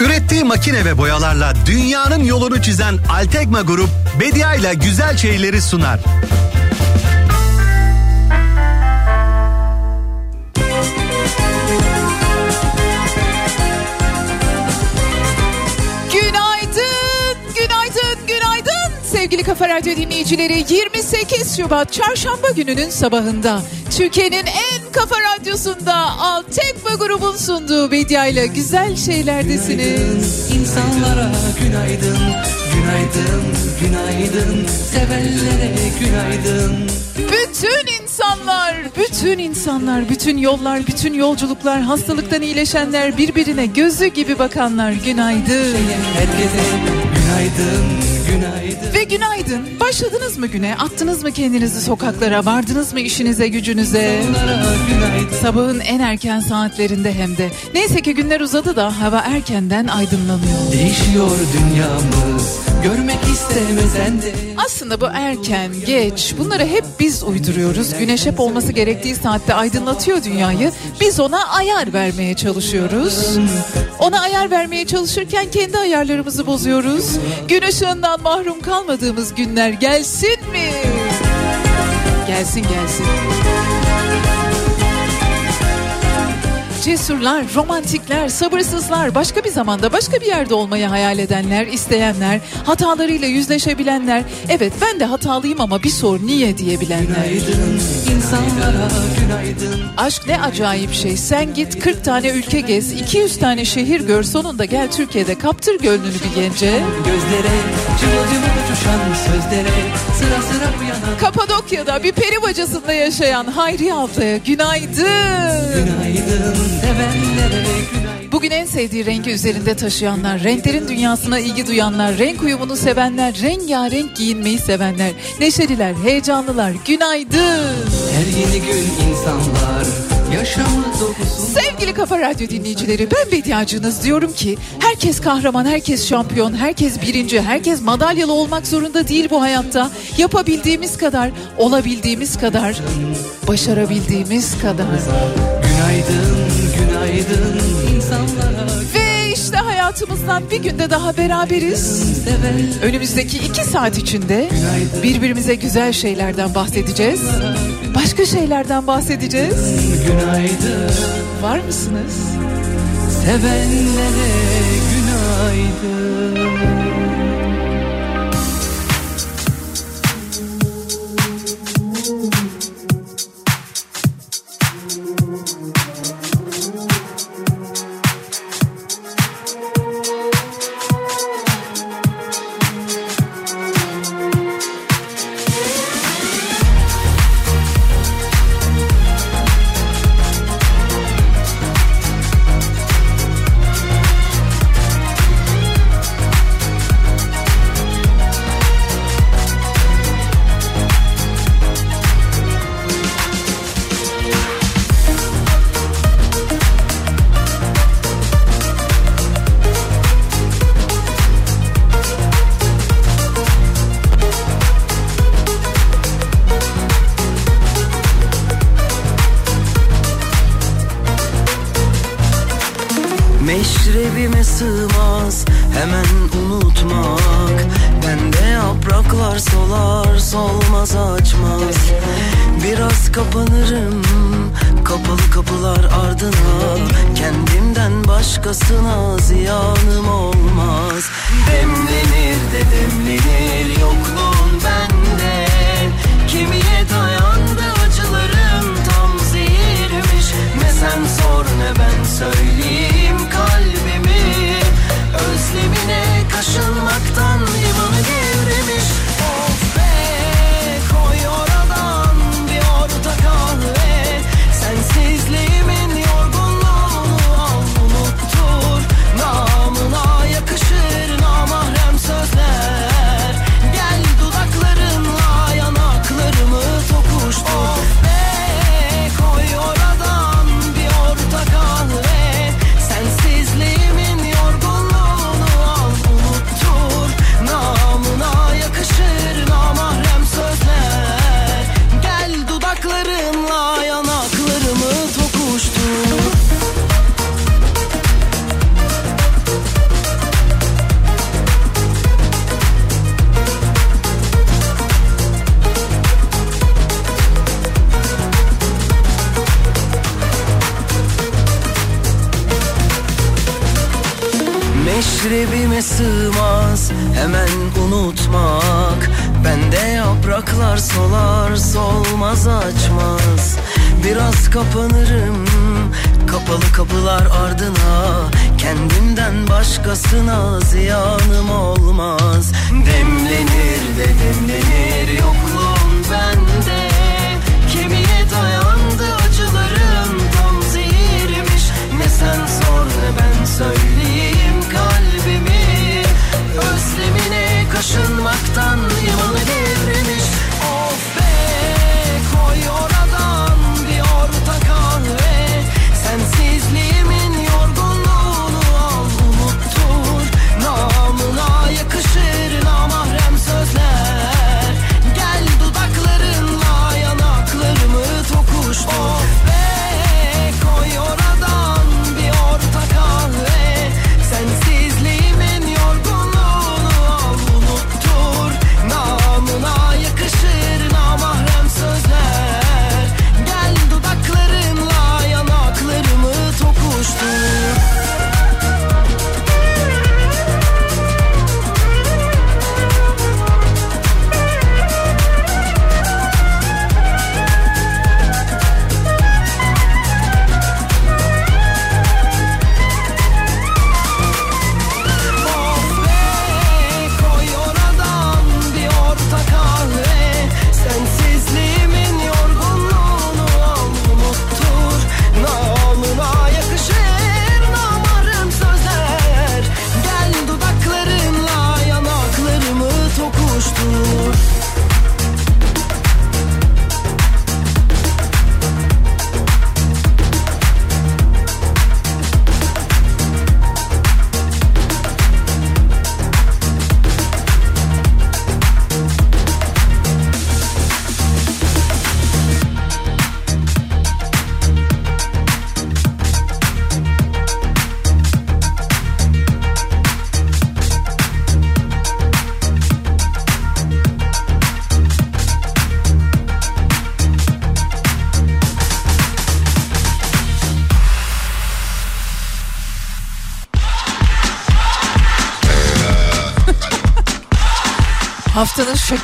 Ürettiği makine ve boyalarla dünyanın yolunu çizen Altekma Grup Bedia ile güzel şeyleri sunar. Sevgili Kafa Radyo dinleyicileri. 28 Şubat Çarşamba gününün sabahında Türkiye'nin en kafa radyosunda Altekma grubun sunduğu Bedia ile güzel şeylerdesiniz. İnsanlara günaydın, günaydın, günaydın, sevenlere günaydın. Bütün insanlar, bütün insanlar, bütün yollar, bütün yolculuklar, hastalıktan iyileşenler, birbirine gözü gibi bakanlar günaydın. Herkese günaydın, günaydın. Ve günaydın. Başladınız mı güne? Attınız mı kendinizi sokaklara? Vardınız mı işinize, gücünüze? Sabahın en erken saatlerinde hem de. Neyse ki günler uzadı da hava erkenden aydınlanıyor. Değişiyor dünyamız, görmek istemesen de. Aslında bu erken, geç bunları hep biz uyduruyoruz. Güneş hep olması gerektiği saatte aydınlatıyor dünyayı. Biz ona ayar vermeye çalışıyoruz. Ona ayar vermeye çalışırken kendi ayarlarımızı bozuyoruz. Gün ışığından mahrum kalmadığımız günler gelsin mi? Gelsin gelsin. Cesurlar, romantikler, sabırsızlar, başka bir zamanda başka bir yerde olmayı hayal edenler, isteyenler, hatalarıyla yüzleşebilenler, evet ben de hatalıyım ama bir sor niye diyebilenler. Günaydın, insanlara günaydın. Aşk ne acayip şey. Sen git 40 tane ülke gez, 200 tane şehir gör, sonunda gel Türkiye'de kaptır gönlünü bir gence. Gözlere, cıvıl cıvıl uçuşan sözlere, sıra sıra uyanan. Kapadokya'da bir peri bacasında yaşayan Hayriye ablaya günaydın. Günaydın. Bugün en sevdiği rengi üzerinde taşıyanlar, renklerin dünyasına ilgi duyanlar, renk uyumunu sevenler, rengarenk giyinmeyi sevenler, neşeliler, heyecanlılar, günaydın. Her yeni gün insanlar. Sevgili Kafa Radyo dinleyicileri ben Bediacınız diyorum ki herkes kahraman, herkes şampiyon, herkes birinci, herkes madalyalı olmak zorunda değil bu hayatta. Yapabildiğimiz kadar, olabildiğimiz kadar, başarabildiğimiz kadar. Günaydın, günaydın insanlara Ve işte hayatımızdan bir günde daha beraberiz. Önümüzdeki iki saat içinde birbirimize güzel şeylerden bahsedeceğiz. Başka şeylerden bahsedeceğiz. Günaydın, Var mısınız? sevenlere günaydın.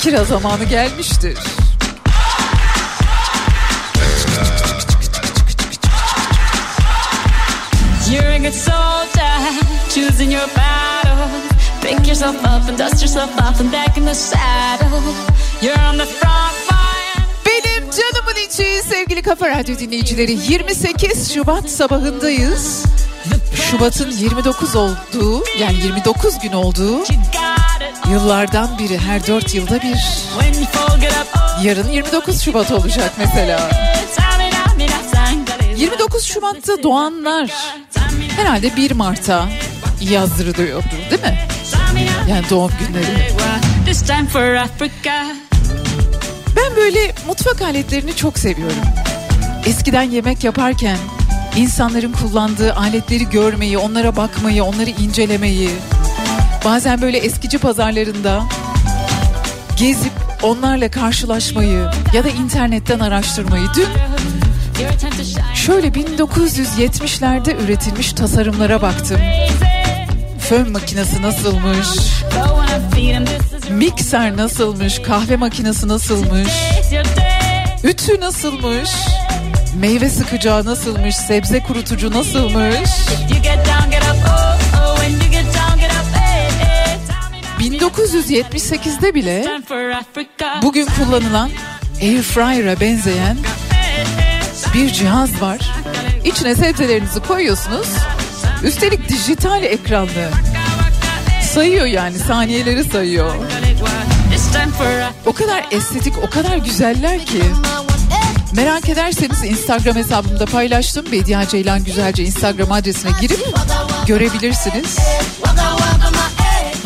Shakira zamanı gelmiştir. You're a good soldier, choosing your battle. Pick yourself up and dust yourself off and back in the saddle. You're on the front line. Benim canımın içi sevgili Kafa Radyo dinleyicileri 28 Şubat sabahındayız. Şubat'ın 29 olduğu yani 29 gün olduğu. Yıllardan biri her 4 yılda bir. Yarın 29 Şubat olacak mesela. tamina, mina, sangale. 29 Şubat'ta doğanlar herhalde 1 Mart'a yazdırılıyordur değil mi? Yani doğum günleri. Ben böyle mutfak aletlerini çok seviyorum. Eskiden yemek yaparken insanların kullandığı aletleri görmeyi, onlara bakmayı, onları incelemeyi, bazen böyle eskici pazarlarında gezip onlarla karşılaşmayı ya da internetten araştırmayı. Dün şöyle 1970'lerde üretilmiş tasarımlara baktım. Fön makinesi nasılmış, mikser nasılmış, kahve makinesi nasılmış. Ütü nasılmış? Meyve sıkacağı nasılmış? Sebze kurutucu nasılmış? 1978'de bile bugün kullanılan air fryer'a benzeyen bir cihaz var. İçine sebzelerinizi koyuyorsunuz. Üstelik dijital ekranlı. Sayıyor yani saniyeleri sayıyor. O kadar estetik, o kadar güzeller ki. Merak ederseniz Instagram hesabımda paylaştım. Bediye Ceylan Güzelce Instagram adresine girip görebilirsiniz.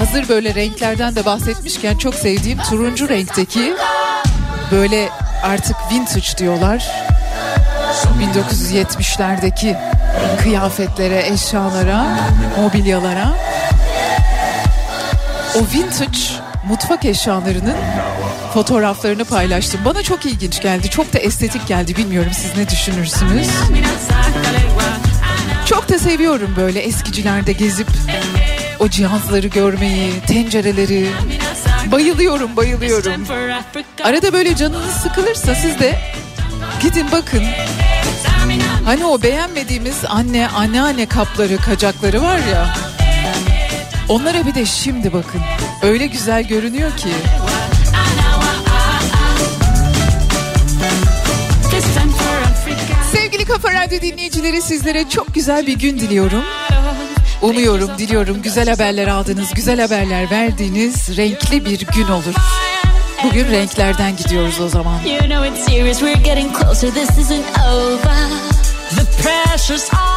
Hazır böyle renklerden de bahsetmişken çok sevdiğim turuncu renkteki böyle artık vintage diyorlar. 1970'lerdeki kıyafetlere, eşyalara, mobilyalara. O vintage mutfak eşyalarının fotoğraflarını paylaştım. Bana çok ilginç geldi. Çok da estetik geldi. Bilmiyorum siz ne düşünürsünüz? Çok da seviyorum böyle eskicilerde gezip o cihazları görmeyi, tencereleri bayılıyorum, bayılıyorum. Arada böyle canınız sıkılırsa siz de gidin bakın. Hani o beğenmediğimiz anne, anneanne kapları, kacakları var ya. Onlara bir de şimdi bakın. Öyle güzel görünüyor ki. Sevgili Kafa Radyo dinleyicileri sizlere çok güzel bir gün diliyorum. Umuyorum, diliyorum güzel haberler aldınız, güzel haberler verdiğiniz renkli bir gün olur. Bugün renklerden gidiyoruz o zaman. You know it's serious, we're getting closer, this isn't over. The pressure's on.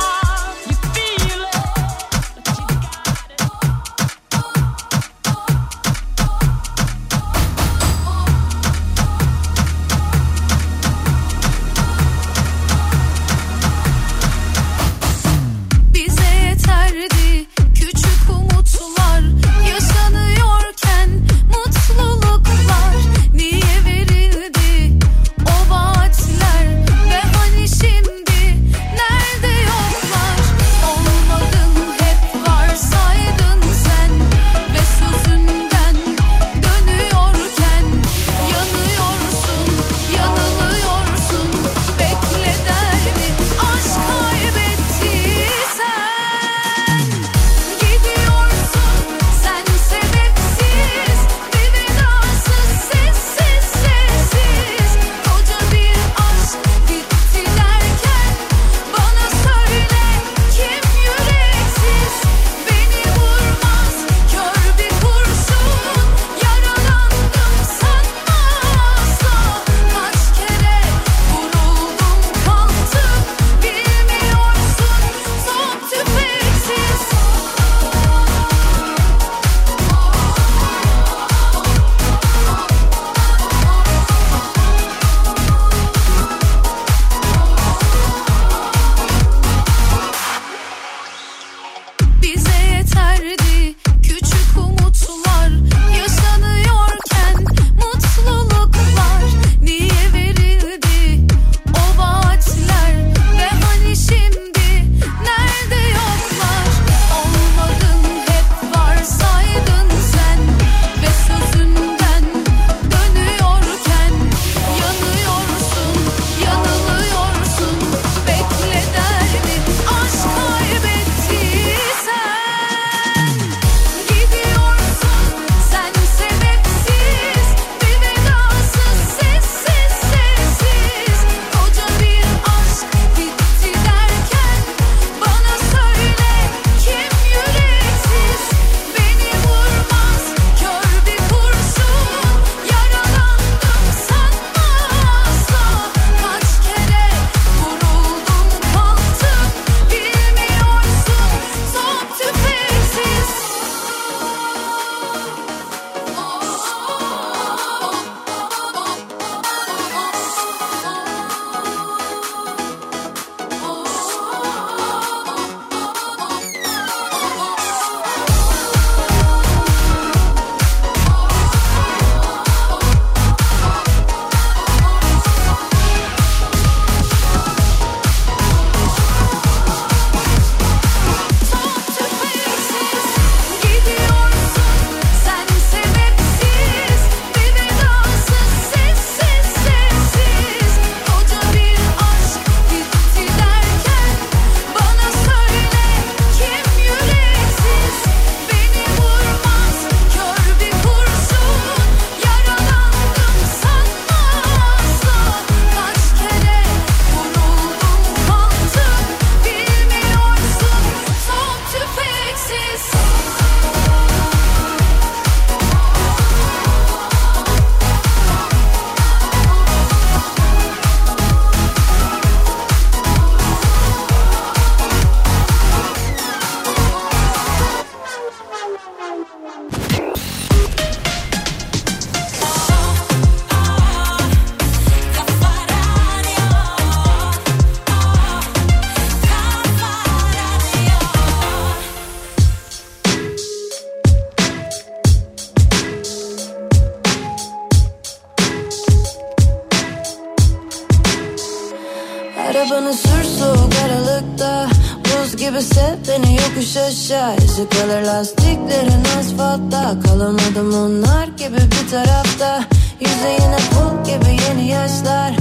Kalır lastiklerin asfaltta. Kalamadım onlar gibi bir tarafta. Yüzeyine pul gibi yeni yaşlar.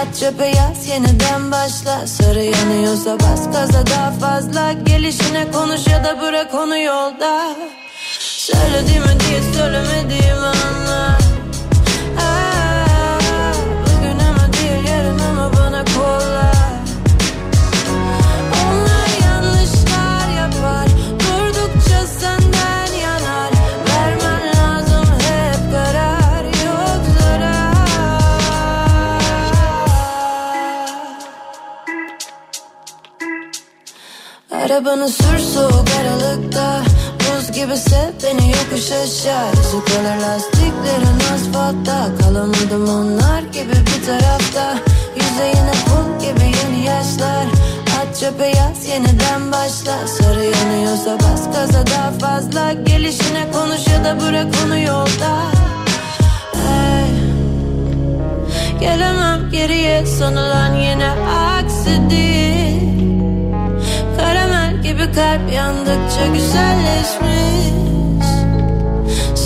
At çöpe yaz yeniden başla. Sarı yanıyorsa bas gaza daha fazla. Gelişine konuş ya da bırak onu yolda. Söylediğimi diye söylemediğimi anla Arabanı sür soğuk aralıkta. Buz gibi sev beni yokuş aşağı. Yüzü lastiklerin asfaltta. Kalamadım onlar gibi bir tarafta. Yüzeyine pul gibi yeni yaşlar. At çöpe yaz yeniden başla. Sarı yanıyorsa bas gaza daha fazla. Gelişine konuş ya da bırak onu yolda. Hey. Gelemem geriye. Sanılan yine aksi değil gibi kalp yandıkça güzelleşmiş.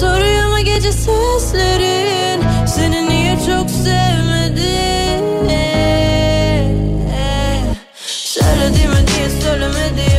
Soruyor mu gece seslerin Seni niye çok sevmedim Söylediğimi diye söylemediğimi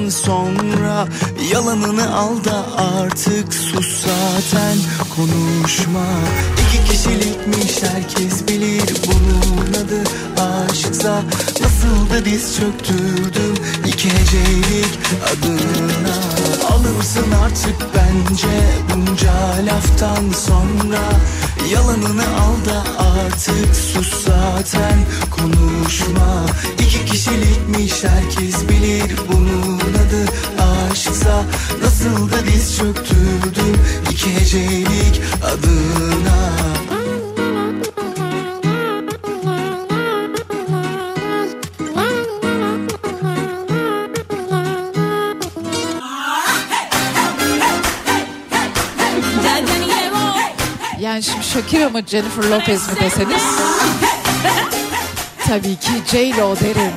laftan sonra Yalanını al da artık sus zaten. Konuşma. İki kişilikmiş herkes bilir bunun adı. Aşksa Nasıl da diz çöktürdüm iki hecelik adına. Alırsın artık bence bunca laftan sonra? Yalanını al da artık sus zaten konuşma. İki kişilikmiş herkes bilir bunun adı aşksa. Nasıl da diz çöktürdüm iki hecelik adına Shakira mı Jennifer Lopez mi deseniz tabii ki J-Lo derim.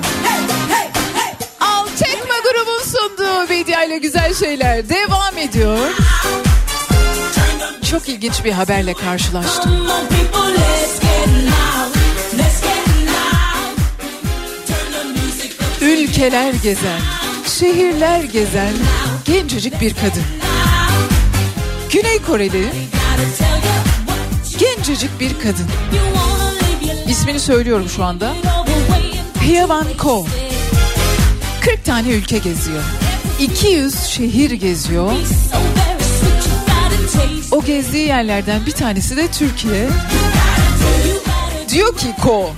Al Tekma grubun sunduğu Bedia ile güzel şeyler devam ediyor. Çok ilginç bir haberle karşılaştım. Ülkeler gezen, şehirler gezen gencecik bir kadın. Güney Koreli gencecik bir kadın. İsmini söylüyorum şu anda. Hyewan Ko. 40 tane ülke geziyor. 200 şehir geziyor. O gezdiği yerlerden bir tanesi de Türkiye. Diyor ki Ko,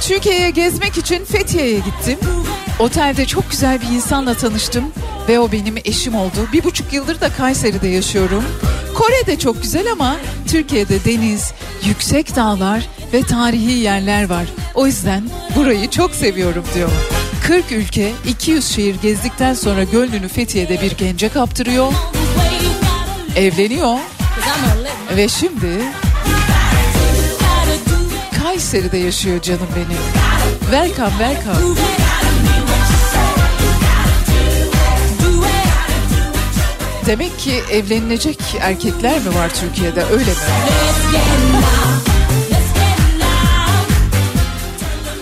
Türkiye'ye gezmek için Fethiye'ye gittim. Otelde çok güzel bir insanla tanıştım ve o benim eşim oldu. Bir buçuk yıldır da Kayseri'de yaşıyorum. Kore de çok güzel ama Türkiye'de deniz, yüksek dağlar ve tarihi yerler var. O yüzden burayı çok seviyorum diyor. 40 ülke 200 şehir gezdikten sonra gönlünü Fethiye'de bir gence kaptırıyor. Evleniyor ve şimdi Kayseri'de yaşıyor canım benim. Welcome welcome. Demek ki evlenilecek erkekler mi var Türkiye'de öyle mi?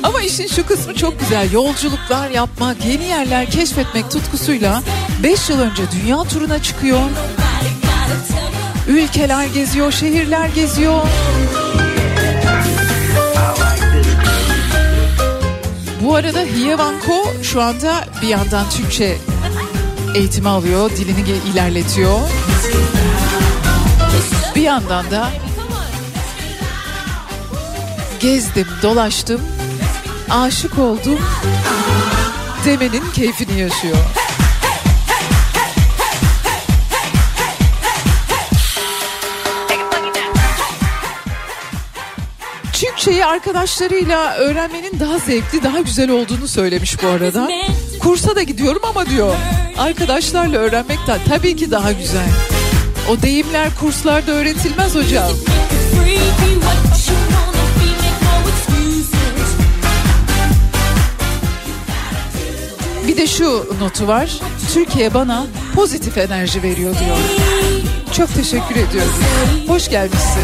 Ama işin şu kısmı çok güzel. Yolculuklar yapmak, yeni yerler keşfetmek tutkusuyla 5 yıl önce dünya turuna çıkıyor. Ülkeler geziyor, şehirler geziyor. Bu arada Hyevanko şu anda bir yandan Türkçe eğitimi alıyor, dilini ilerletiyor. Bir yandan da gezdim, dolaştım, aşık oldum demenin keyfini yaşıyor. Türkçeyi arkadaşlarıyla öğrenmenin daha zevkli, daha güzel olduğunu söylemiş bu arada. Kursa da gidiyorum ama diyor arkadaşlarla öğrenmekten tabii ki daha güzel. O deyimler kurslarda öğretilmez hocam. Bir de şu notu var. Türkiye bana pozitif enerji veriyor diyor. Çok teşekkür ediyorum. Hoş gelmişsin.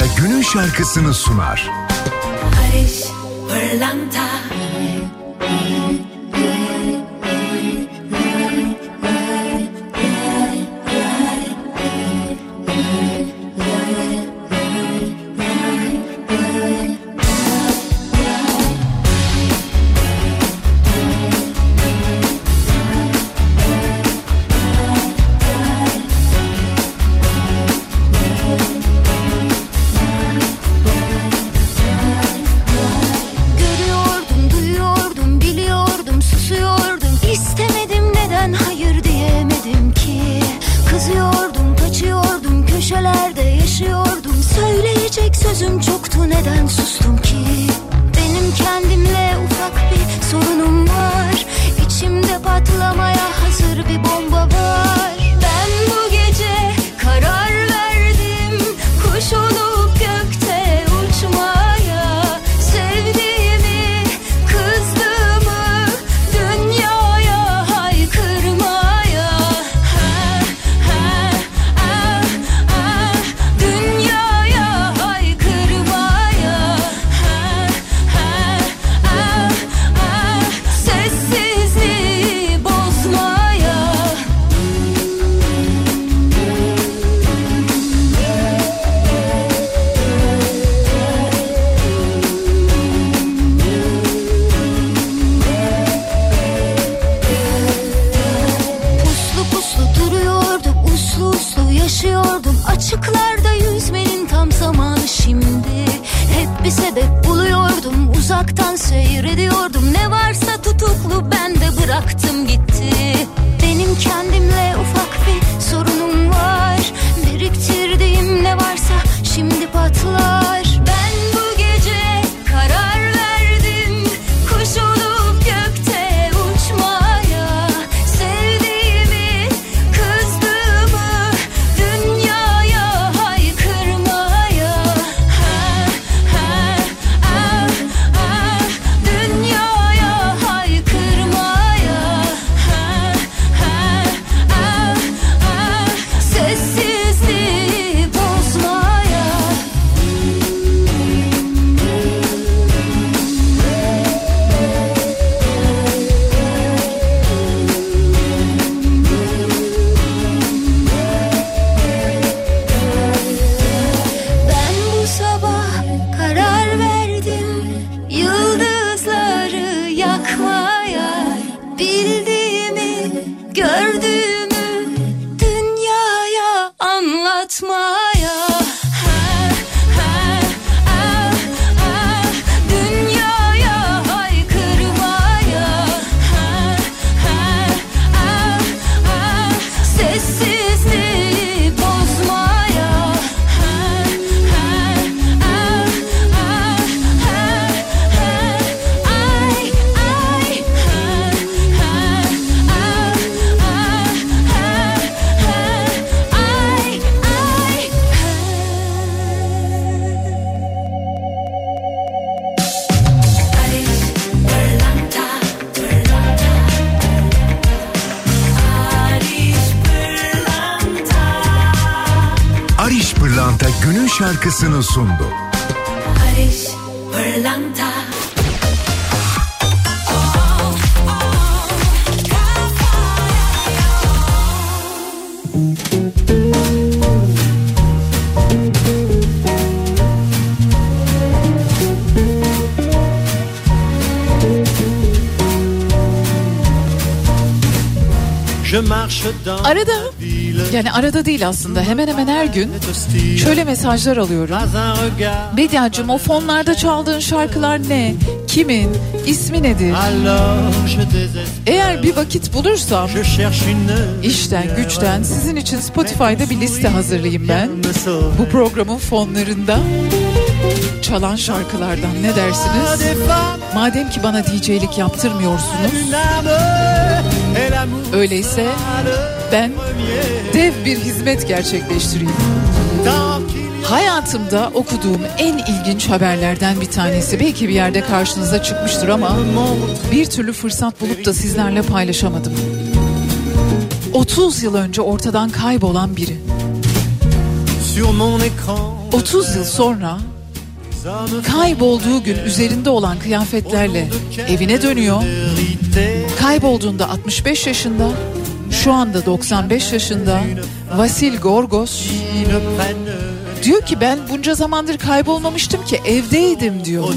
Pırlanta günün şarkısını sunar. Barış Pırlanta bir sebep buluyordum Uzaktan seyrediyordum. Ne varsa tutuklu ben de bıraktım gitti. Benim kendimle ufak bir sorunum var. Biriktirdiğim ne varsa şimdi patlar şarkısını sundu. Paris, pırlanta. Arada yani arada değil aslında hemen hemen her gün şöyle mesajlar alıyorum. Bediacığım o fonlarda çaldığın şarkılar ne? Kimin? İsmi nedir? Eğer bir vakit bulursam işten güçten sizin için Spotify'da bir liste hazırlayayım ben. Bu programın fonlarında çalan şarkılardan ne dersiniz? Madem ki bana DJ'lik yaptırmıyorsunuz öyleyse ben dev bir hizmet gerçekleştireyim. Hayatımda okuduğum en ilginç haberlerden bir tanesi. Belki bir yerde karşınıza çıkmıştır ama bir türlü fırsat bulup da sizlerle paylaşamadım. 30 yıl önce ortadan kaybolan biri. 30 yıl sonra kaybolduğu gün üzerinde olan kıyafetlerle evine dönüyor. Kaybolduğunda 65 yaşında, şu anda 95 yaşında Vasil Gorgos diyor ki ben bunca zamandır kaybolmamıştım ki evdeydim diyor.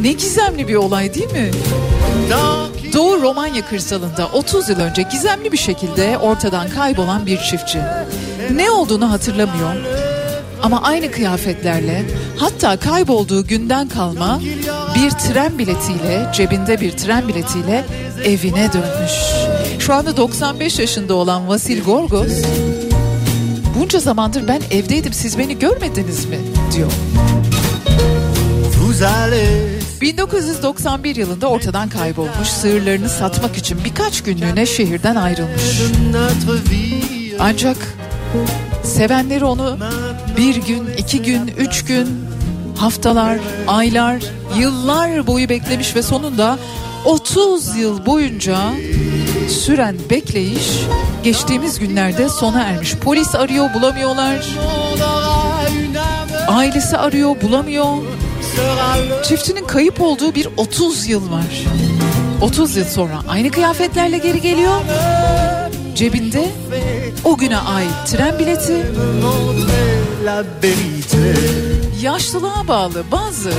Ne gizemli bir olay değil mi? Doğu Romanya kırsalında 30 yıl önce gizemli bir şekilde ortadan kaybolan bir çiftçi. Ne olduğunu hatırlamıyor. Ama aynı kıyafetlerle hatta kaybolduğu günden kalma bir tren biletiyle cebinde bir tren biletiyle evine dönmüş. Şu anda 95 yaşında olan Vasil Gorgos bunca zamandır ben evdeydim siz beni görmediniz mi diyor. 1991 yılında ortadan kaybolmuş sığırlarını satmak için birkaç günlüğüne şehirden ayrılmış. Ancak sevenleri onu bir gün, iki gün, üç gün, haftalar, aylar, yıllar boyu beklemiş ve sonunda 30 yıl boyunca süren bekleyiş geçtiğimiz günlerde sona ermiş. Polis arıyor bulamıyorlar. Ailesi arıyor bulamıyor. Çiftçinin kayıp olduğu bir 30 yıl var. 30 yıl sonra aynı kıyafetlerle geri geliyor cebinde o güne ait tren bileti yaşlılığa bağlı bazı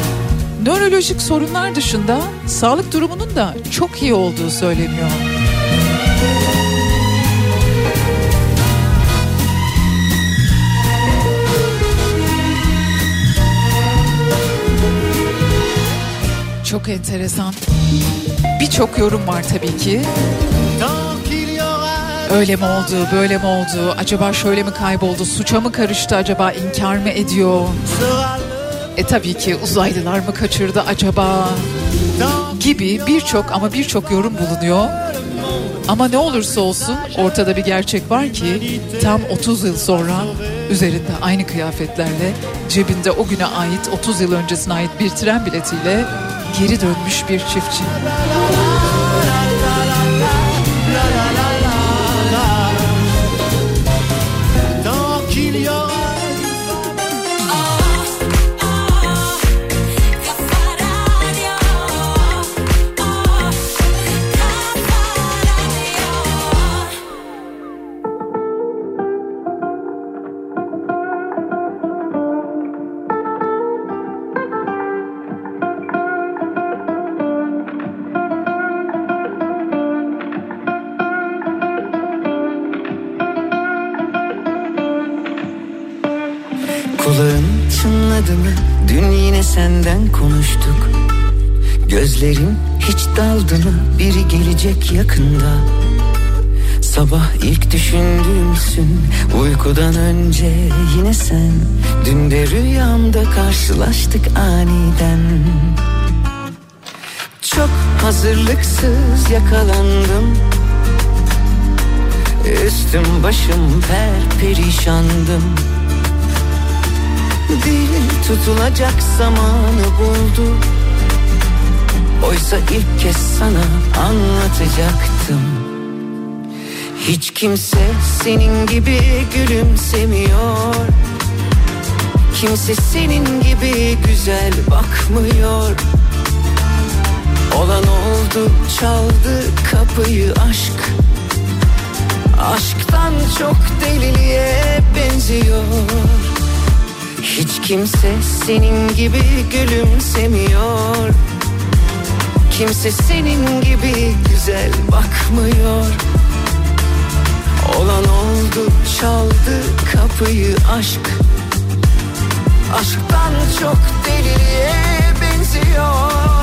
nörolojik sorunlar dışında sağlık durumunun da çok iyi olduğu söyleniyor. Çok enteresan. Birçok yorum var tabii ki. Öyle mi oldu, böyle mi oldu? Acaba şöyle mi kayboldu? Suça mı karıştı acaba? inkar mı ediyor? E tabii ki uzaylılar mı kaçırdı acaba? Gibi birçok ama birçok yorum bulunuyor. Ama ne olursa olsun ortada bir gerçek var ki tam 30 yıl sonra üzerinde aynı kıyafetlerle cebinde o güne ait 30 yıl öncesine ait bir tren biletiyle geri dönmüş bir çiftçi. Gözlerin hiç daldı mı? Biri gelecek yakında. Sabah ilk düşündüğümsün Uykudan önce yine sen Dün de rüyamda karşılaştık aniden Çok hazırlıksız yakalandım Üstüm başım per perişandım Dil tutulacak zamanı buldu Oysa ilk kez sana anlatacaktım. Hiç kimse senin gibi gülümsemiyor. Kimse senin gibi güzel bakmıyor. Olan oldu çaldı kapıyı aşk. Aşktan çok deliliğe benziyor. Hiç kimse senin gibi gülümsemiyor Kimse senin gibi güzel bakmıyor. Olan oldu çaldı kapıyı aşk. Aşktan çok deliliğe benziyor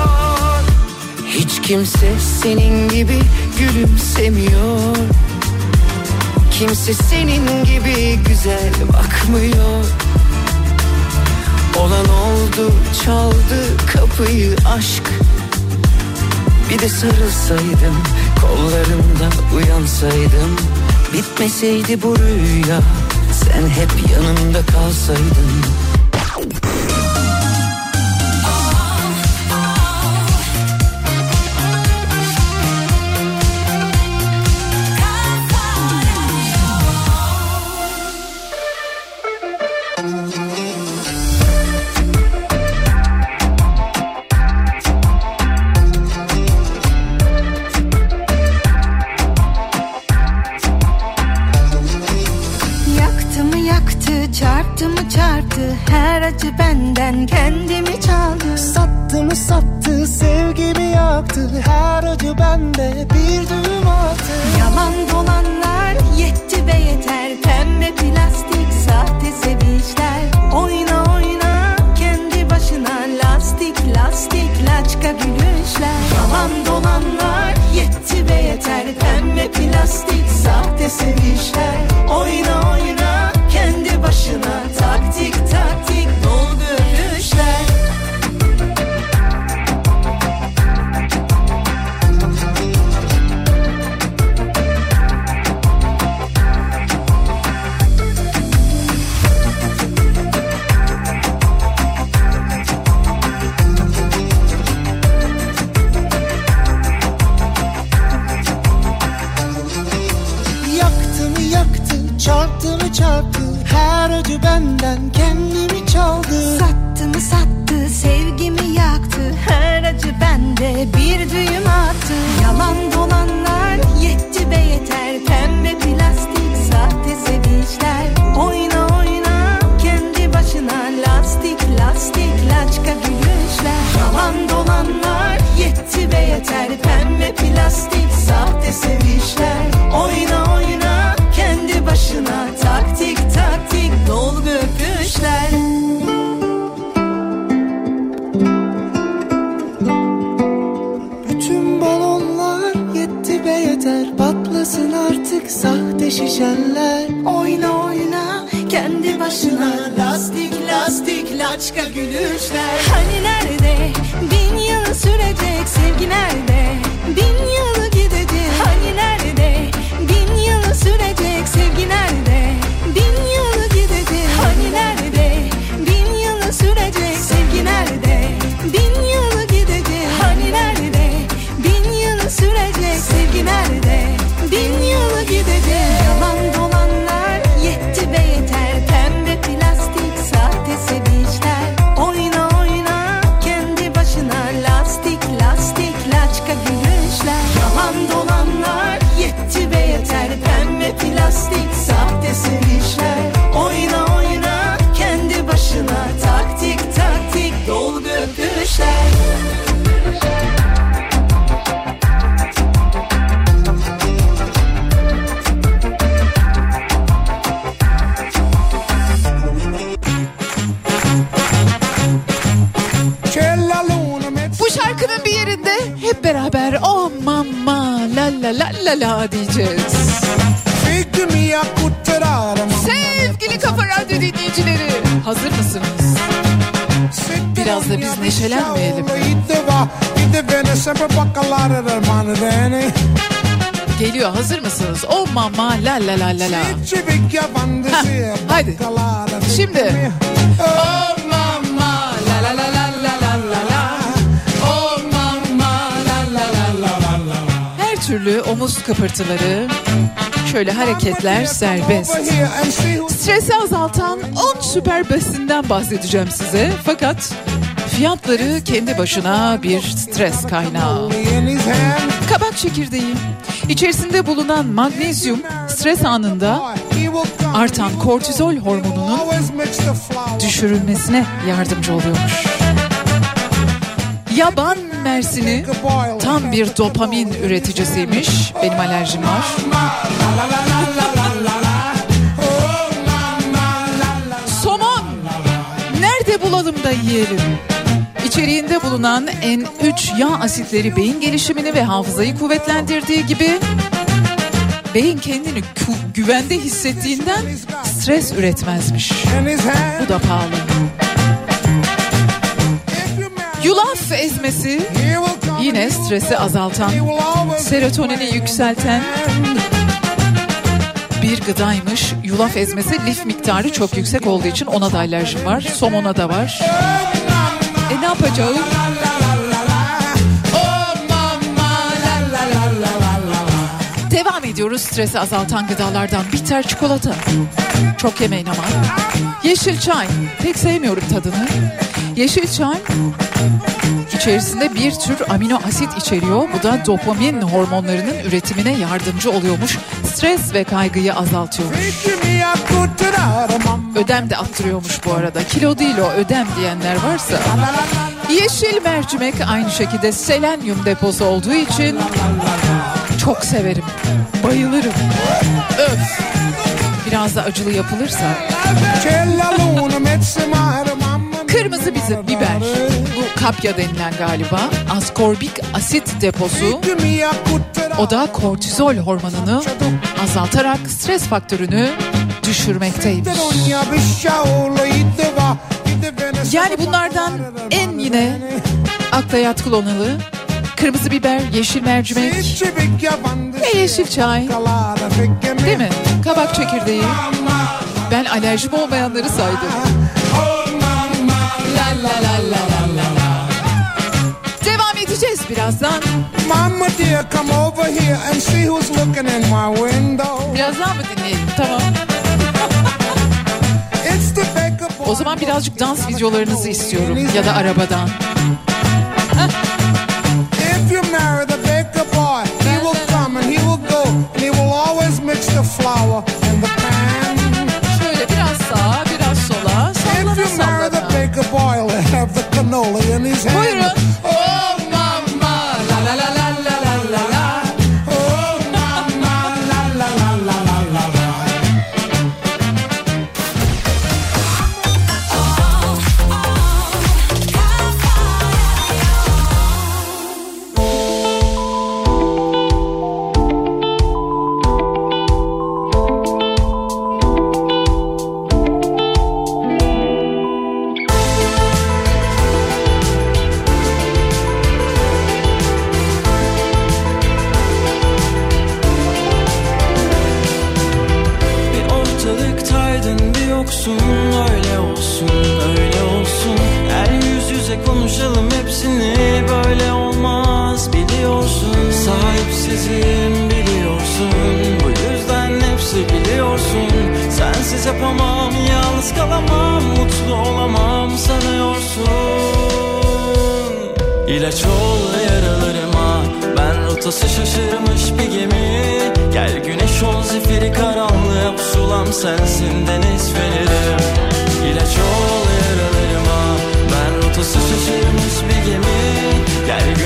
Hiç kimse senin gibi gülümsemiyor. Kimse senin gibi güzel bakmıyor. Olan oldu çaldı kapıyı aşk. Bir de sarılsaydım kollarımda uyansaydım. Bitmeseydi bu rüya sen hep yanımda kalsaydın artık sahte şişenler. Oyna oyna kendi başına. Lastik lastik laçka gülüşler. Hani nerede? Bin yıl sürecek sevgi nerede? Bin yıl la diyeceğiz. Sevgili Kafa Radyo dinleyicileri hazır mısınız? Biraz da biz neşelenmeyelim. Geliyor hazır mısınız? Oh mama la la la la la. Hah, haydi. Şimdi. Oh türlü omuz kıpırtıları, şöyle hareketler serbest. Stresi azaltan 10 süper besinden bahsedeceğim size. Fakat fiyatları kendi başına bir stres kaynağı. Kabak çekirdeği. İçerisinde bulunan magnezyum stres anında artan kortizol hormonunun düşürülmesine yardımcı oluyormuş. Yaban mersini tam bir dopamin üreticisiymiş. Benim alerjim var. Somon. Nerede bulalım da yiyelim? İçeriğinde bulunan N3 yağ asitleri beyin gelişimini ve hafızayı kuvvetlendirdiği gibi beyin kendini güvende hissettiğinden stres üretmezmiş. Bu da pahalı. Yulaf ezmesi yine stresi azaltan, serotonini yükselten bir gıdaymış. Yulaf ezmesi lif miktarı çok yüksek olduğu için ona da alerjim var. Somona da var. E ne yapacağım? Devam ediyoruz stresi azaltan gıdalardan bitter çikolata. Çok yemeyin ama. Yeşil çay. Pek sevmiyorum tadını. Yeşil çay içerisinde bir tür amino asit içeriyor. Bu da dopamin hormonlarının üretimine yardımcı oluyormuş. Stres ve kaygıyı azaltıyormuş. Ödem de attırıyormuş bu arada. Kilo değil o ödem diyenler varsa. Yeşil mercimek aynı şekilde selenyum deposu olduğu için çok severim. Bayılırım. Öf. Biraz da acılı yapılırsa. Kırmızı bizim biber. Bu kapya denilen galiba. Askorbik asit deposu. O da kortizol hormonunu azaltarak stres faktörünü düşürmekteymiş. Yani bunlardan en yine akla yatkın olanı kırmızı biber, yeşil mercimek ve yeşil çay. Değil mi? Kabak çekirdeği. Ben alerjim olmayanları saydım. Devam edeceğiz birazdan. Mama dear, come over here and see who's looking in my window. Birazdan mı dinleyelim? Tamam. O zaman birazcık dans videolarınızı istiyorum ya da arabadan. If you marry the baker boy, he will come and he will go, and he will always mix the flour in the pan. Şöyle biraz sağa, biraz sola, If sallana you marry the baker boy, Buyurun. Sensin deniz feneri İlaç ol yaralarıma Ben rotası şaşırmış bir gemi. Gel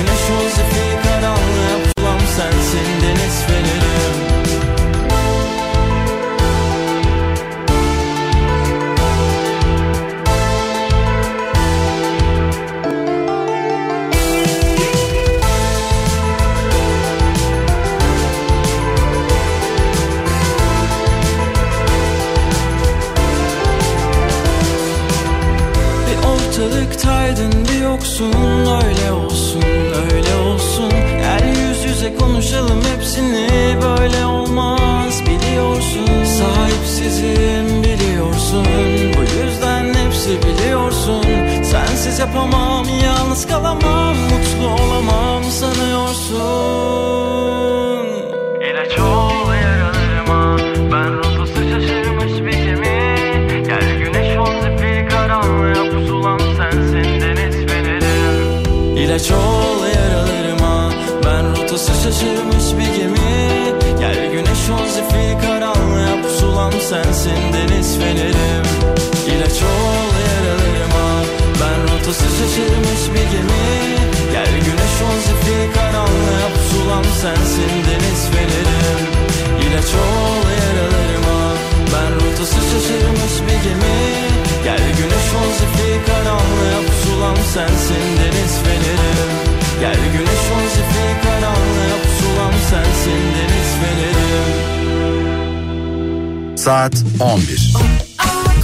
yoksun Öyle olsun öyle olsun. Gel yüz yüze konuşalım hepsini Böyle olmaz biliyorsun. Sahipsizim biliyorsun. Bu yüzden hepsi biliyorsun. Sensiz yapamam yalnız kalamam şaşırmış bir gemi. Gel güneş ol zifiri karanlığa Pusulam sensin deniz fenerim. İlaç ol yaralarıma. Ben rotası şaşırmış bir gemi. Gel güneş ol zifiri karanlığa Pusulam sensin deniz fenerim. İlaç ol yaralarıma. Ben rotası şaşırmış bir gemi. Gel güneş ol zifiri karanlığa Pusulam sensin deniz fenerim Gel güneş ol zifiri karanlığa Pusulam sensin deniz fenerim Saat 11.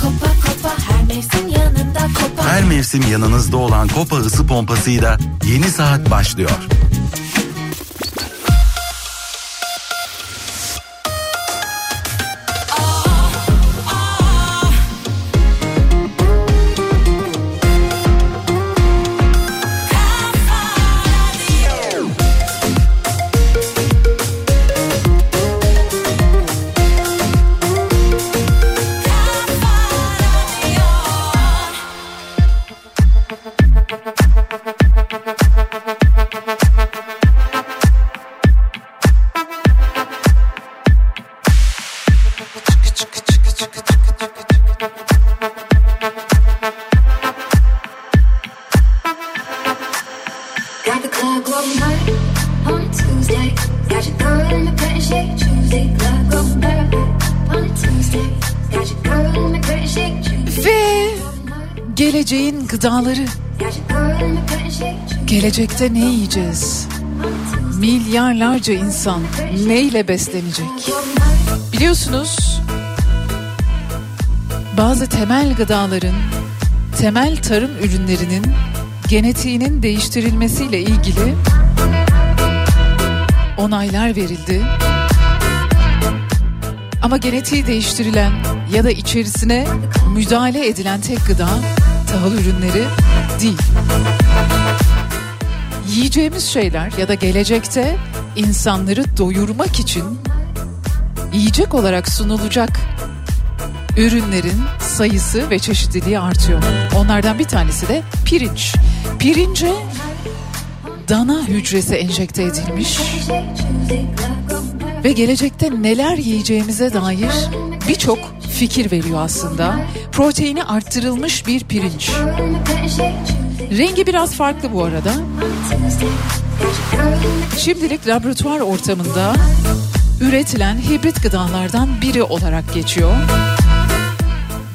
Kopa kopa her mevsim yanında kopa. Her mevsim yanınızda olan Kopa ısı pompasıyla yeni saat başlıyor. Tuesday. Gelecekte ne yiyeceğiz? Milyarlarca insan neyle beslenecek? Biliyorsunuz bazı temel gıdaların, temel tarım ürünlerinin genetiğinin değiştirilmesiyle ilgili onaylar verildi. Ama genetiği değiştirilen ya da içerisine müdahale edilen tek gıda tahıl ürünleri değil. Yiyeceğimiz şeyler ya da gelecekte insanları doyurmak için yiyecek olarak sunulacak ürünlerin sayısı ve çeşitliliği artıyor. Onlardan bir tanesi de pirinç. Pirince dana hücresi enjekte edilmiş ve gelecekte neler yiyeceğimize dair birçok fikir veriyor aslında. Proteini arttırılmış bir pirinç. Rengi biraz farklı bu arada. Şimdilik laboratuvar ortamında üretilen hibrit gıdalardan biri olarak geçiyor.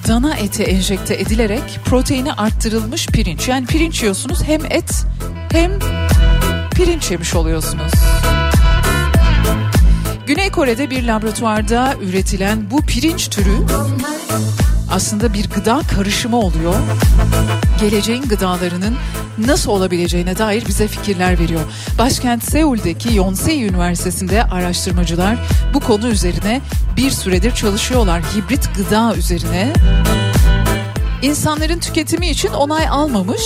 Dana eti enjekte edilerek proteini arttırılmış pirinç. Yani pirinç yiyorsunuz hem et hem pirinç yemiş oluyorsunuz. Güney Kore'de bir laboratuvarda üretilen bu pirinç türü aslında bir gıda karışımı oluyor. Geleceğin gıdalarının nasıl olabileceğine dair bize fikirler veriyor. Başkent Seul'deki Yonsei Üniversitesi'nde araştırmacılar bu konu üzerine bir süredir çalışıyorlar. Hibrit gıda üzerine. İnsanların tüketimi için onay almamış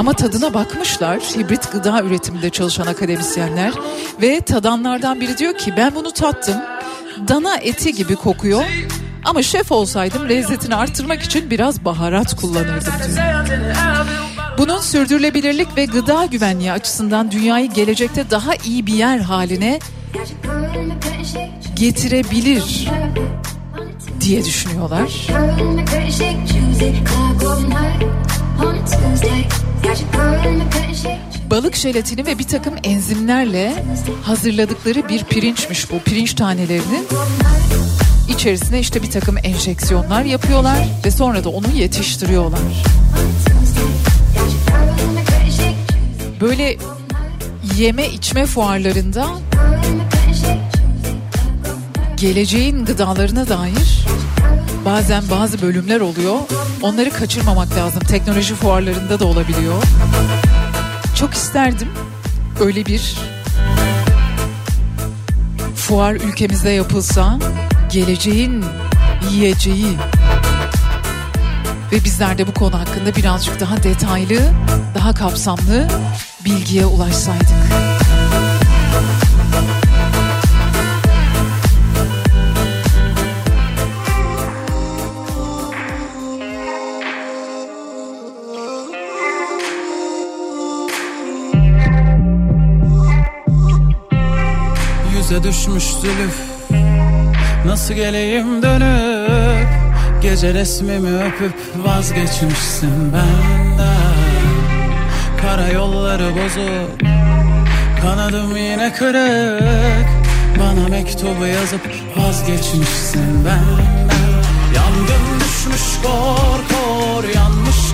ama tadına bakmışlar hibrit gıda üretiminde çalışan akademisyenler ve tadanlardan biri diyor ki ben bunu tattım dana eti gibi kokuyor ama şef olsaydım lezzetini artırmak için biraz baharat kullanırdım diyor. Bunun sürdürülebilirlik ve gıda güvenliği açısından dünyayı gelecekte daha iyi bir yer haline getirebilir diye düşünüyorlar. Balık jelatini ve bir takım enzimlerle hazırladıkları bir pirinçmiş bu. Pirinç tanelerinin içerisine işte bir takım enjeksiyonlar yapıyorlar ve sonra da onu yetiştiriyorlar. Böyle yeme içme fuarlarında geleceğin gıdalarına dair bazen bazı bölümler oluyor. Onları kaçırmamak lazım. Teknoloji fuarlarında da olabiliyor. Çok isterdim öyle bir fuar ülkemizde yapılsa geleceğin yiyeceği ve bizler de bu konu hakkında birazcık daha detaylı, daha kapsamlı bilgiye ulaşsaydık. Düşmüş zülüf. Nasıl geleyim dönüp Gece resmimi öpüp vazgeçmişsin benden. Kara yolları bozuk Kanadım yine kırık. Bana mektubu yazıp vazgeçmişsin benden. Yangın düşmüş kor kor Yanmış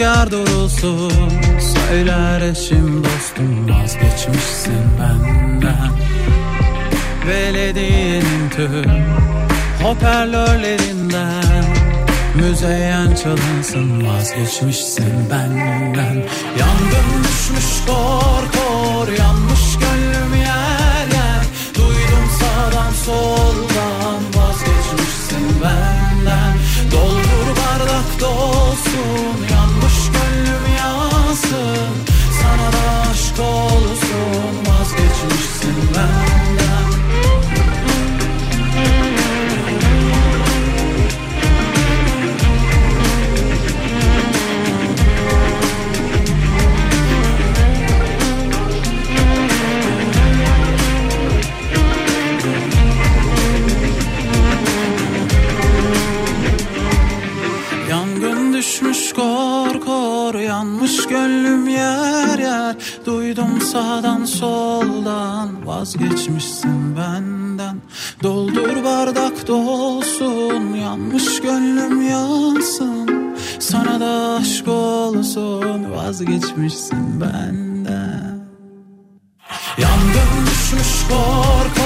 rüzgar durulsun Söyler eşim dostum Vazgeçmişsin benden. Belediyenin tüm Hoparlörlerinden. Müzeyyen çalınsın Vazgeçmişsin benden. Yangın düşmüş kor kor Yanmış vazgeçmişsin benden? Yangın düşmüş kor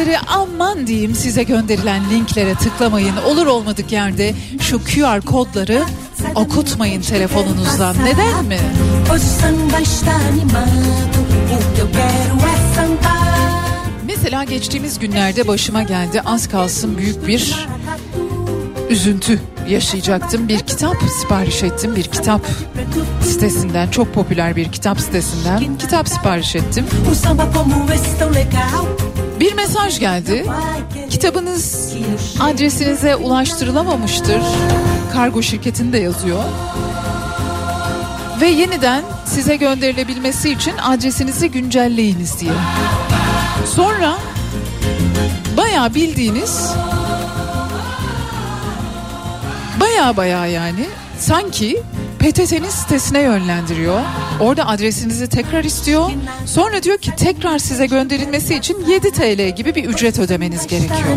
Dinleyicileri aman diyeyim size gönderilen linklere tıklamayın. Olur olmadık yerde şu QR kodları okutmayın telefonunuzdan. Neden mi? Mesela geçtiğimiz günlerde başıma geldi az kalsın büyük bir üzüntü yaşayacaktım. Bir kitap sipariş ettim. Bir kitap sitesinden çok popüler bir kitap sitesinden kitap sipariş ettim. Bir mesaj geldi. Kitabınız adresinize ulaştırılamamıştır. Kargo şirketinde yazıyor. Ve yeniden size gönderilebilmesi için adresinizi güncelleyiniz diye. Sonra bayağı bildiğiniz bayağı bayağı yani sanki PTT'nin sitesine yönlendiriyor. Orada adresinizi tekrar istiyor. Sonra diyor ki tekrar size gönderilmesi için 7 TL gibi bir ücret ödemeniz gerekiyor.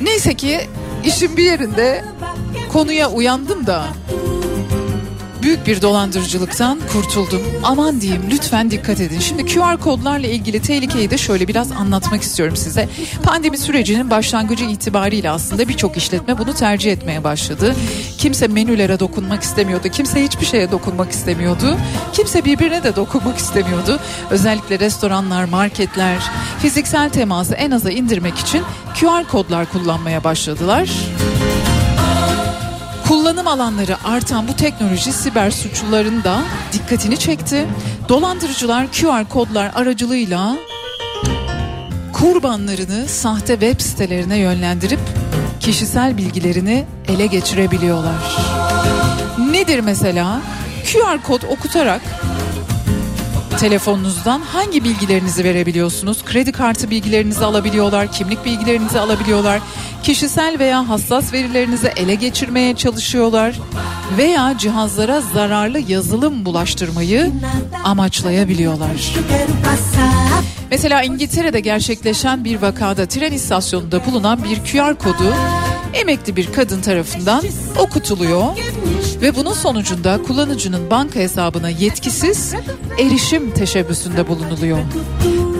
Neyse ki işin bir yerinde konuya uyandım da büyük bir dolandırıcılıktan kurtuldum. Aman diyeyim lütfen dikkat edin. Şimdi QR kodlarla ilgili tehlikeyi de şöyle biraz anlatmak istiyorum size. Pandemi sürecinin başlangıcı itibariyle aslında birçok işletme bunu tercih etmeye başladı. Kimse menülere dokunmak istemiyordu. Kimse hiçbir şeye dokunmak istemiyordu. Kimse birbirine de dokunmak istemiyordu. Özellikle restoranlar, marketler fiziksel teması en aza indirmek için QR kodlar kullanmaya başladılar. Kullanım alanları artan bu teknoloji siber suçluların da dikkatini çekti. Dolandırıcılar QR kodlar aracılığıyla kurbanlarını sahte web sitelerine yönlendirip kişisel bilgilerini ele geçirebiliyorlar. Nedir mesela? QR kod okutarak telefonunuzdan hangi bilgilerinizi verebiliyorsunuz? Kredi kartı bilgilerinizi alabiliyorlar, kimlik bilgilerinizi alabiliyorlar. Kişisel veya hassas verilerinizi ele geçirmeye çalışıyorlar veya cihazlara zararlı yazılım bulaştırmayı amaçlayabiliyorlar. Mesela İngiltere'de gerçekleşen bir vakada tren istasyonunda bulunan bir QR kodu emekli bir kadın tarafından okutuluyor ve bunun sonucunda kullanıcının banka hesabına yetkisiz erişim teşebbüsünde bulunuluyor.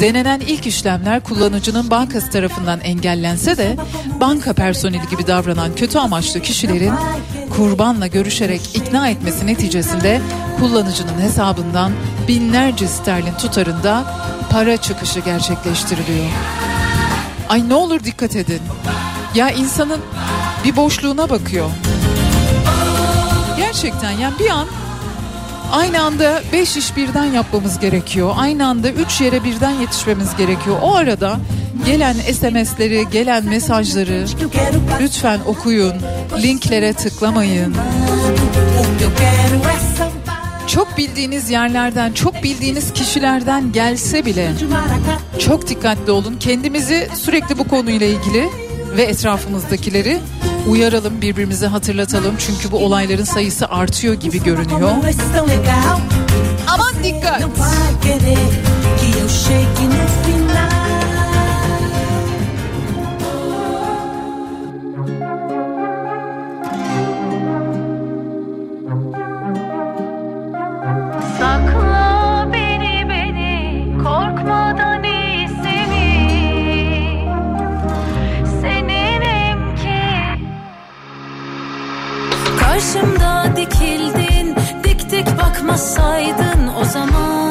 Denenen ilk işlemler kullanıcının bankası tarafından engellense de banka personeli gibi davranan kötü amaçlı kişilerin kurbanla görüşerek ikna etmesi neticesinde kullanıcının hesabından binlerce sterlin tutarında para çıkışı gerçekleştiriliyor. Ay ne olur dikkat edin. Ya insanın bir boşluğuna bakıyor. Gerçekten yani bir an aynı anda beş iş birden yapmamız gerekiyor. Aynı anda üç yere birden yetişmemiz gerekiyor. O arada gelen SMS'leri, gelen mesajları lütfen okuyun. Linklere tıklamayın. Çok bildiğiniz yerlerden, çok bildiğiniz kişilerden gelse bile çok dikkatli olun. Kendimizi sürekli bu konuyla ilgili ve etrafımızdakileri uyaralım, birbirimize hatırlatalım. Çünkü bu olayların sayısı artıyor gibi görünüyor. Aman dikkat. Dik bakmasaydın o zaman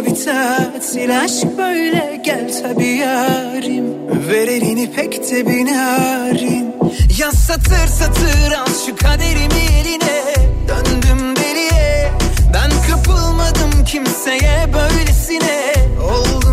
olunca biter. Sil aşk böyle gel tabi yarim. Ver elini pek de binarin. Ya satır satır al şu kaderimi eline. Döndüm deliye Ben kapılmadım kimseye böylesine. Oldu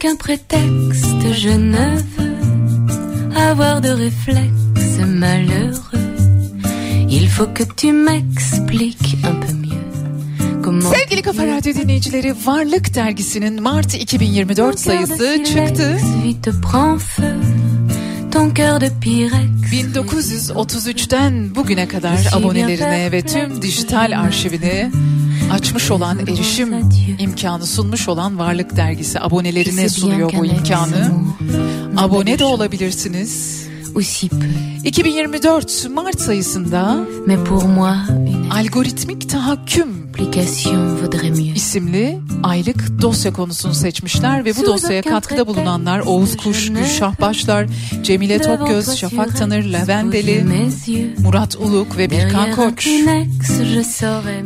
aucun prétexte, je ne veux avoir de réflexe malheureux. Il faut que tu m'expliques un peu. Sevgili Kafa Radyo dinleyicileri Varlık Dergisi'nin Mart 2024 sayısı çıktı. Vite prend feu, ton cœur de pyrex. 1933'ten bugüne kadar abonelerine ve tüm dijital arşivini açmış olan erişim imkanı sunmuş olan Varlık Dergisi abonelerine sunuyor bu imkanı. Abone de olabilirsiniz. 2024 Mart sayısında algoritmik tahakküm isimli aylık dosya konusunu seçmişler ve bu dosyaya katkıda bulunanlar Oğuz Kuş, Gülşah Başlar, Cemile Tokgöz, Şafak Tanır, Levendeli, Murat Uluk ve Birkan Koç.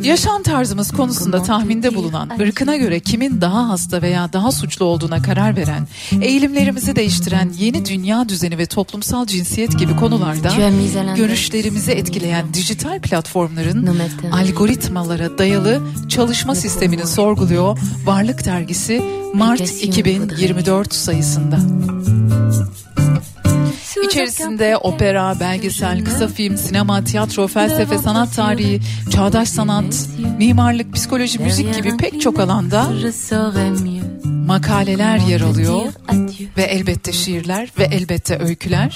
Yaşam tarzımız konusunda tahminde bulunan, ırkına göre kimin daha hasta veya daha suçlu olduğuna karar veren, eğilimlerimizi değiştiren yeni dünya düzeni ve toplumsal cinsiyet gibi konularda görüşlerimizi etkileyen dijital platformların algoritmalara dayalı çalışma sistemini sorguluyor. Varlık Dergisi Mart 2024 sayısında. İçerisinde opera, belgesel, kısa film, sinema, tiyatro, felsefe, sanat tarihi, çağdaş sanat, mimarlık, psikoloji, müzik gibi pek çok alanda makaleler yer alıyor. Ve elbette şiirler ve elbette öyküler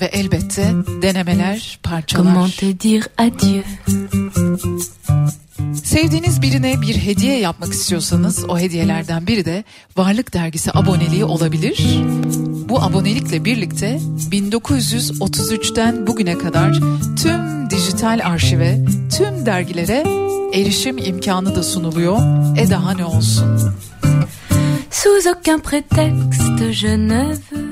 ve elbette denemeler, parçalar. Sevdiğiniz birine bir hediye yapmak istiyorsanız o hediyelerden biri de Varlık Dergisi aboneliği olabilir. Bu abonelikle birlikte 1933'ten bugüne kadar tüm dijital arşive, tüm dergilere erişim imkanı da sunuluyor. E daha ne olsun? Sous aucun prétexte, je ne veux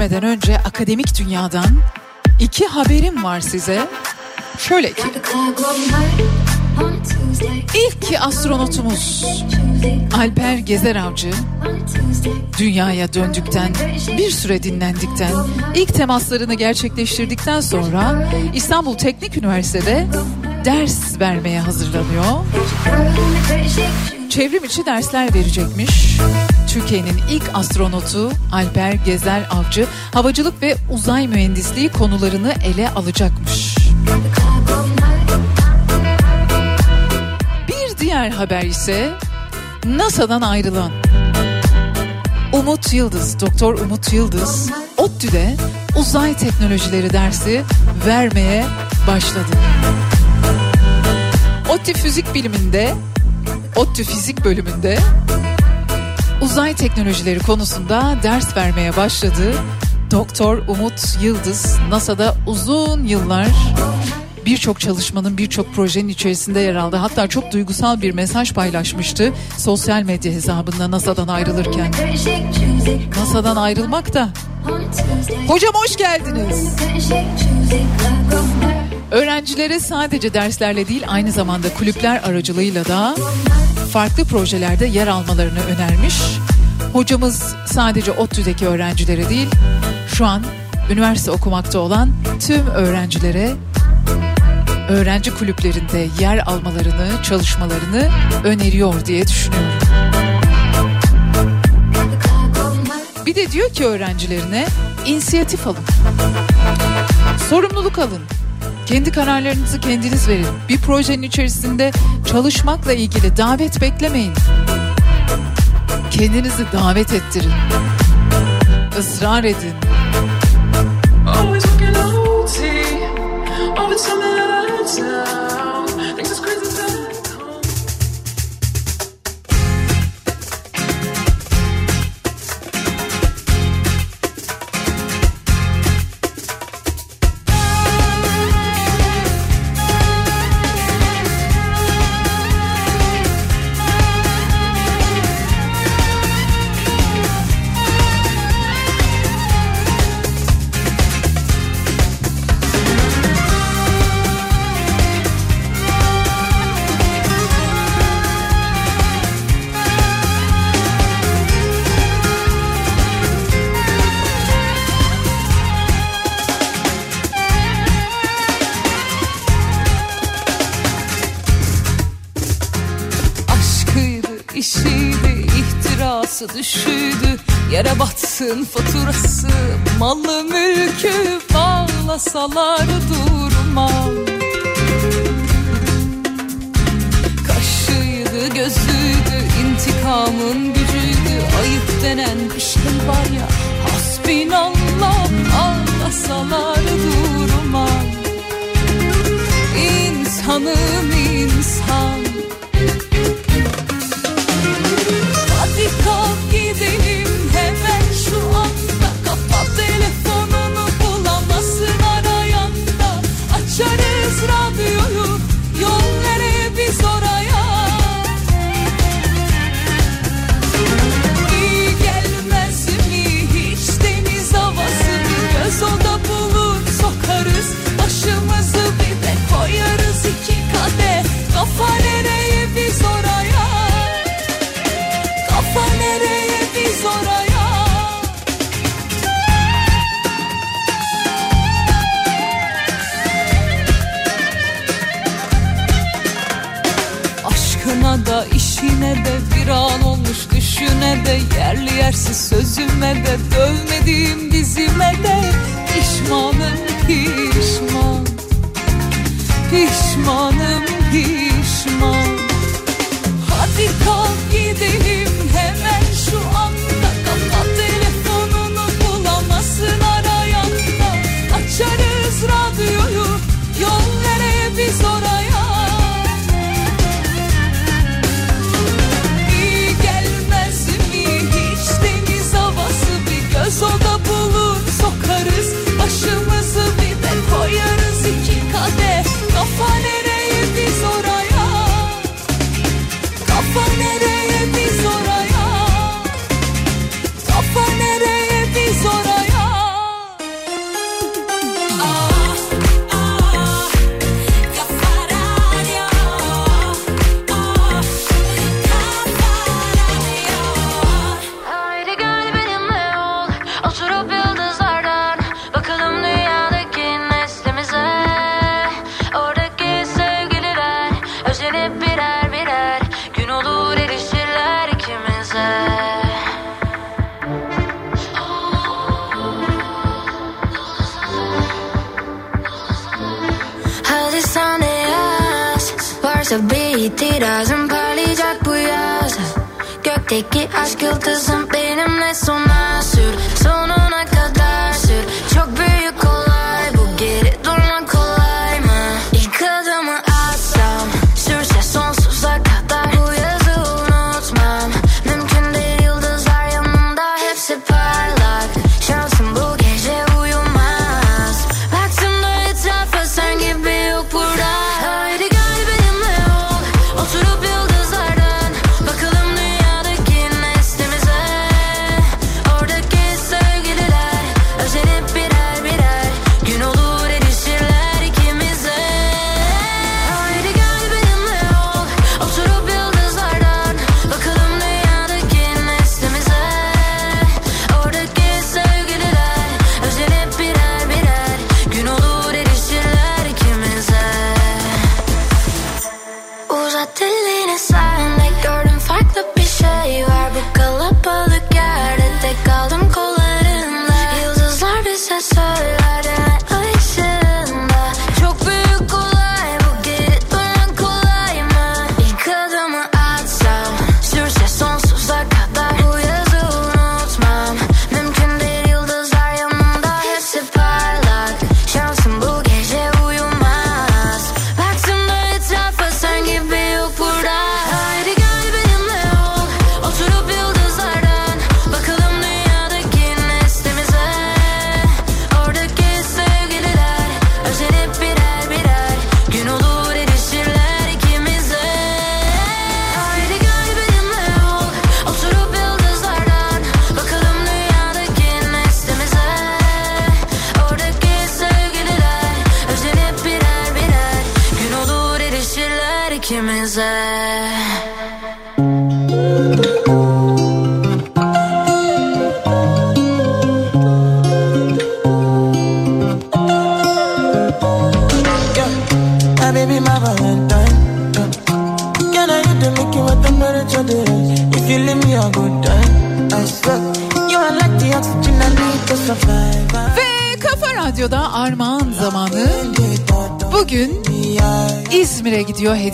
geçmeden önce akademik dünyadan iki haberim var size. Şöyle ki. İlk astronotumuz Alper Gezer Avcı dünyaya döndükten bir süre dinlendikten ilk temaslarını gerçekleştirdikten sonra İstanbul Teknik Üniversitede ders vermeye hazırlanıyor. Çevrim içi dersler verecekmiş. Türkiye'nin ilk astronotu Alper Gezer Avcı havacılık ve uzay mühendisliği konularını ele alacakmış. Bir diğer haber ise NASA'dan ayrılan Umut Yıldız, Doktor Umut Yıldız ODTÜ'de uzay teknolojileri dersi vermeye başladı. ODTÜ Fizik Biliminde, ODTÜ Fizik bölümünde uzay teknolojileri konusunda ders vermeye başladı. Doktor Umut Yıldız NASA'da uzun yıllar birçok çalışmanın birçok projenin içerisinde yer aldı. Hatta çok duygusal bir mesaj paylaşmıştı sosyal medya hesabında NASA'dan ayrılırken. NASA'dan ayrılmak da. Hocam hoş geldiniz. Öğrencilere sadece derslerle değil aynı zamanda kulüpler aracılığıyla da farklı projelerde yer almalarını önermiş. Hocamız sadece ODTÜ'deki öğrencilere değil şu an üniversite okumakta olan tüm öğrencilere öğrenci kulüplerinde yer almalarını, çalışmalarını öneriyor diye düşünüyorum. Bir de diyor ki öğrencilerine inisiyatif alın. Sorumluluk alın. Kendi kararlarınızı kendiniz verin. Bir projenin içerisinde çalışmakla ilgili davet beklemeyin. Kendinizi davet ettirin. Israr edin. Batsın faturası Malı mülkü bağlasalar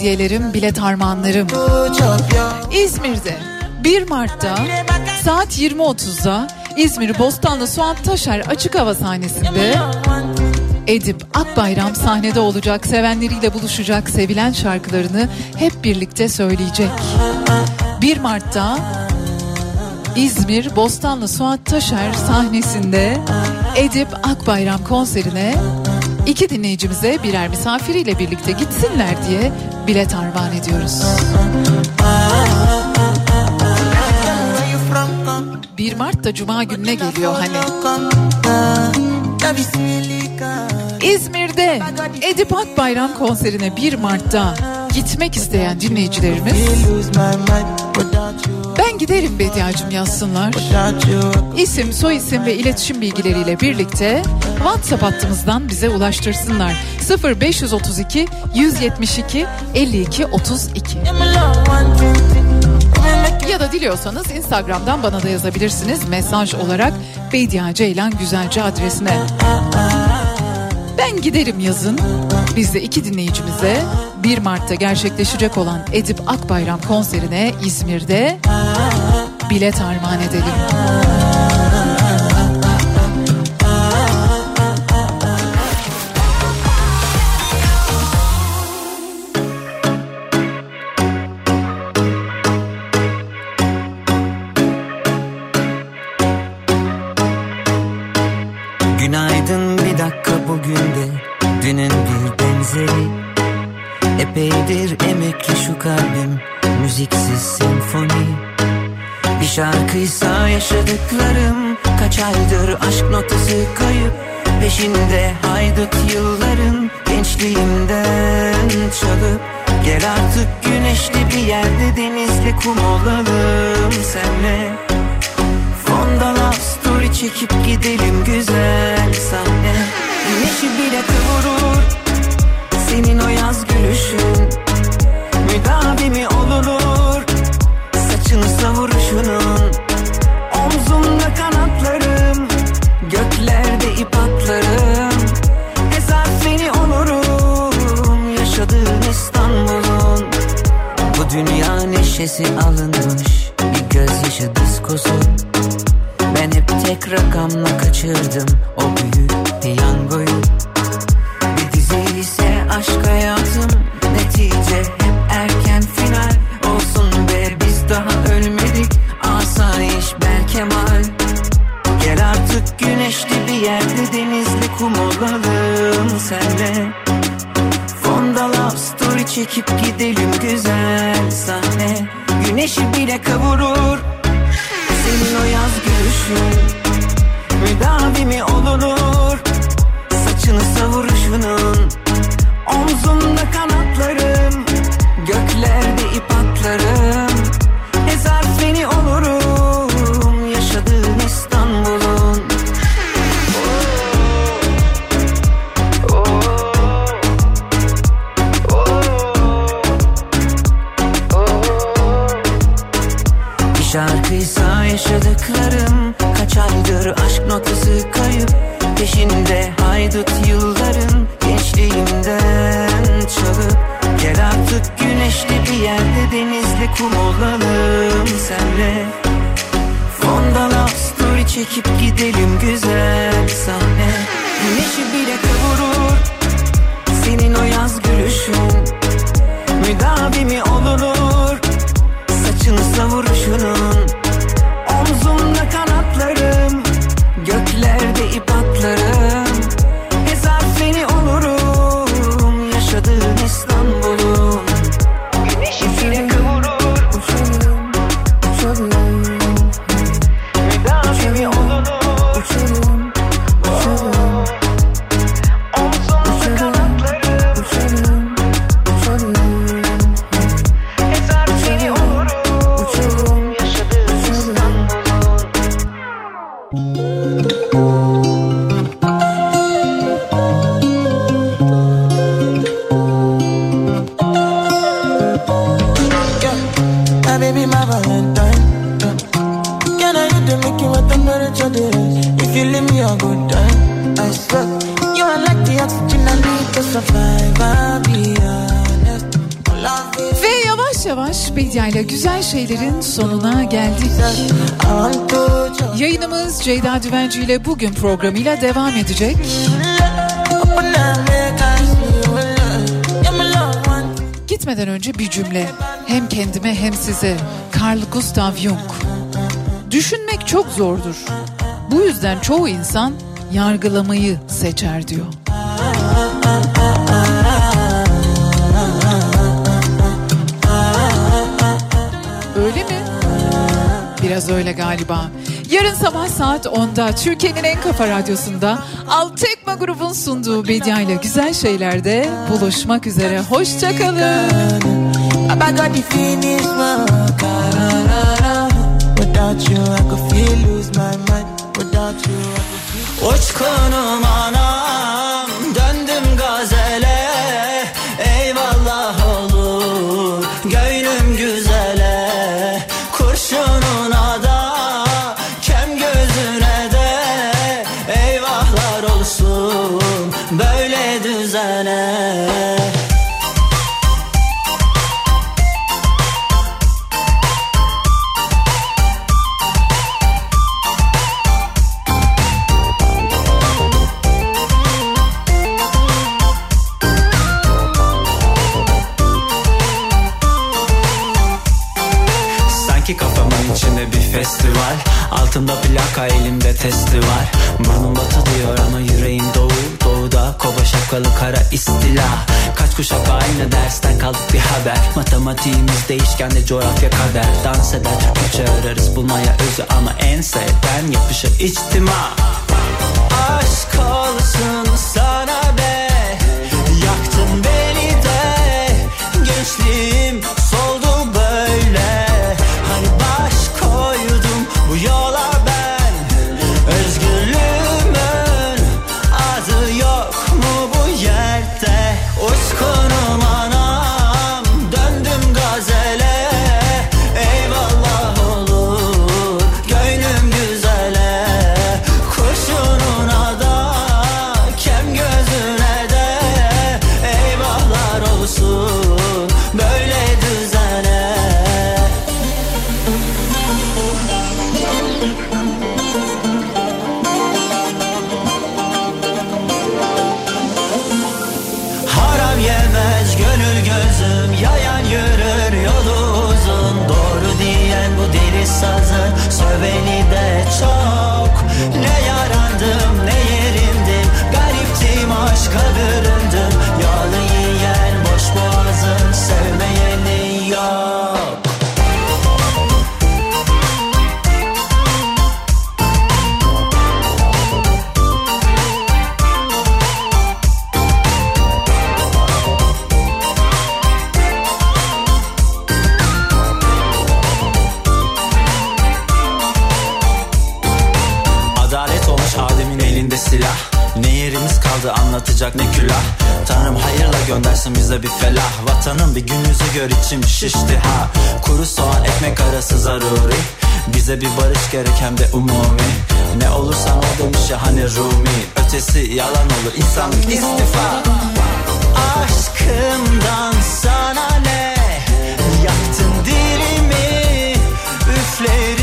hediyelerim, bilet armağanlarım. İzmir'de 1 Mart'ta saat 20.30'da İzmir Bostanlı Suat Taşer Açık Hava sahnesinde Edip Akbayram sahnede olacak, sevenleriyle buluşacak, sevilen şarkılarını hep birlikte söyleyecek. 1 Mart'ta İzmir Bostanlı Suat Taşer sahnesinde Edip Akbayram konserine iki dinleyicimize birer misafiriyle birlikte gitsinler diye bilet armağan ediyoruz. 1 Mart da Cuma gününe geliyor hani. İzmir'de Edip Akbayram konserine 1 Mart'ta gitmek isteyen dinleyicilerimiz ben giderim Bediacım yazsınlar. İsim, soyisim ve iletişim bilgileriyle birlikte WhatsApp hattımızdan bize ulaştırsınlar. 0532 172 52 32 ya da diliyorsanız Instagram'dan bana da yazabilirsiniz mesaj olarak Bediye Ceylan Güzelce adresine. Ben giderim yazın. Biz de iki dinleyicimize 1 Mart'ta gerçekleşecek olan Edip Akbayram konserine İzmir'de bilet armağan edelim. Aşk notası kayıp Peşinde. Haydut yılların gençliğimden çalıp Gel artık güneşli bir yerde denizli kum olalım senle. Fonda love story çekip gidelim güzel sahne. Güneşi bile kıvırır senin o yaz gülüşün. Müdavimi olunur saçını savuruşunun? Omzumda kanatlarım patlarım. Hezarfeni olurum Yaşadığım İstanbul'un. Bu dünya neşesi alınmış Bir gözyaşı diskosu. Ben hep tek rakamla kaçırdım o büyük gidelim güzel sahne. Güneşi bile kavurur. Senin o yaz gülüşün Müdavimi olunur. Saçını savuruşunun baby, my Valentine. Can I hit the Mickey with temperature days? If you leave me a good time, I swear. You are like the oxygen I need to survive. I'll be honest. Ve yavaş yavaş Bedia ile güzel şeylerin sonuna geldik. Yayınımız Ceyda Düvenci ile bugün programıyla devam edecek. Gitmeden önce bir cümle. Hem kendime hem size. Carl Gustav Jung. Düşünmek çok zordur. Bu yüzden çoğu insan yargılamayı seçer diyor. Öyle mi? Biraz öyle galiba. Yarın sabah saat 10'da Türkiye'nin en kafa radyosunda Altekma grubun sunduğu Bedia ile güzel şeylerde buluşmak üzere. Hoşçakalın. I got the finish work. Without you, I could feel lose my mind. Without you, I could feel. Uçkunum anam şapkalı kara istila. Kaç kuşak aynı dersten kaldık bir haber. Matematiğimiz değişken de coğrafya kader. Dans eder Türkçe ararız bulmaya özü. Ama en sevden yapışır içtima Aşk olsun Bir gün yüzü gör içim şişti ha. Kuru soğan ekmek arası zaruri. Bize bir barış gerek hem de umumi. Ne olursan o demiş ya hani Rumi. Ötesi yalan olur insanlık istifa. Aşkımdan sana ne? Yaktın dilimi üfledim